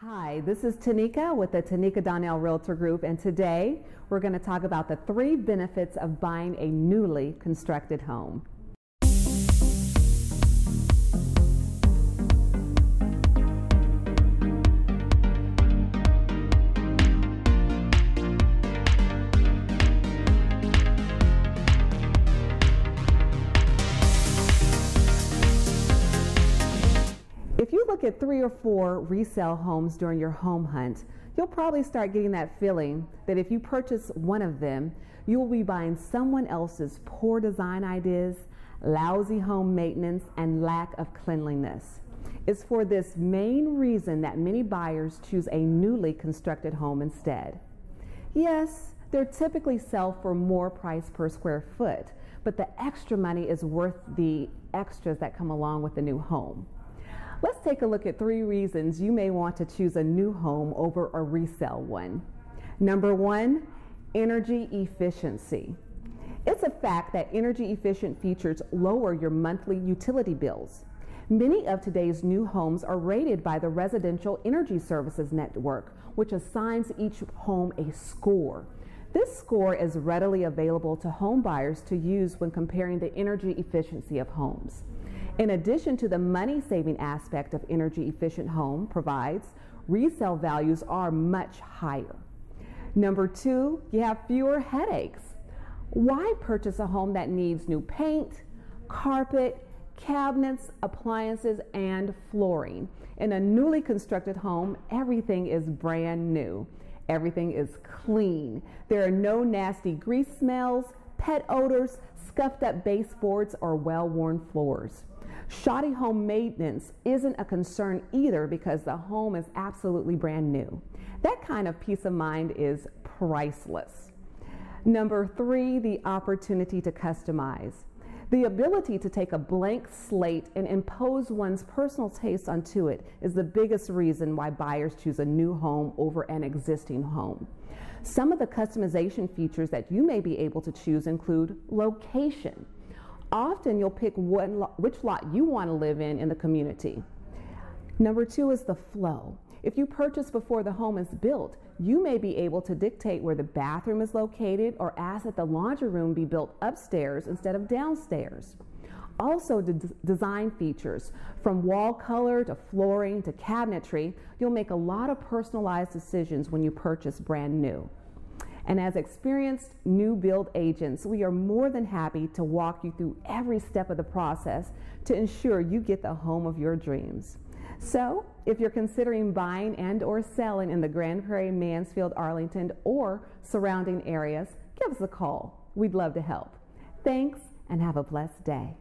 Hi, this is Tanika with the Tanika Donnell Realtor Group, and today we're going to talk about the three benefits of buying a newly constructed home. If you look at three or four resale homes during your home hunt, you'll probably start getting that feeling that if you purchase one of them, you will be buying someone else's poor design ideas, lousy home maintenance, and lack of cleanliness. It's for this main reason that many buyers choose a newly constructed home instead. Yes, they're typically sell for more price per square foot, but the extra money is worth the extras that come along with the new home. Let's take a look at three reasons you may want to choose a new home over a resale one. Number one, energy efficiency. It's a fact that energy efficient features lower your monthly utility bills. Many of today's new homes are rated by the Residential Energy Services Network, which assigns each home a score. This score is readily available to home buyers to use when comparing the energy efficiency of homes. In addition to the money saving aspect of energy efficient home provides, resale values are much higher. Number two, you have fewer headaches. Why purchase a home that needs new paint, carpet, cabinets, appliances, and flooring? In a newly constructed home, everything is brand new. Everything is clean. There are no nasty grease smells, pet odors, scuffed up baseboards, or well worn floors. Shoddy home maintenance isn't a concern either because the home is absolutely brand new. That kind of peace of mind is priceless. Number three, the opportunity to customize. The ability to take a blank slate and impose one's personal taste onto it is the biggest reason why buyers choose a new home over an existing home. Some of the customization features that you may be able to choose include location. Often you'll pick what, which lot you want to live in in the community. Number two is the flow. If you purchase before the home is built, you may be able to dictate where the bathroom is located or ask that the laundry room be built upstairs instead of downstairs. Also, the design features from wall color to flooring to cabinetry, you'll make a lot of personalized decisions when you purchase brand new. And as experienced new build agents, we are more than happy to walk you through every step of the process to ensure you get the home of your dreams. So, if you're considering buying and or selling in the Grand Prairie, Mansfield, Arlington, or surrounding areas, give us a call. We'd love to help. Thanks and have a blessed day.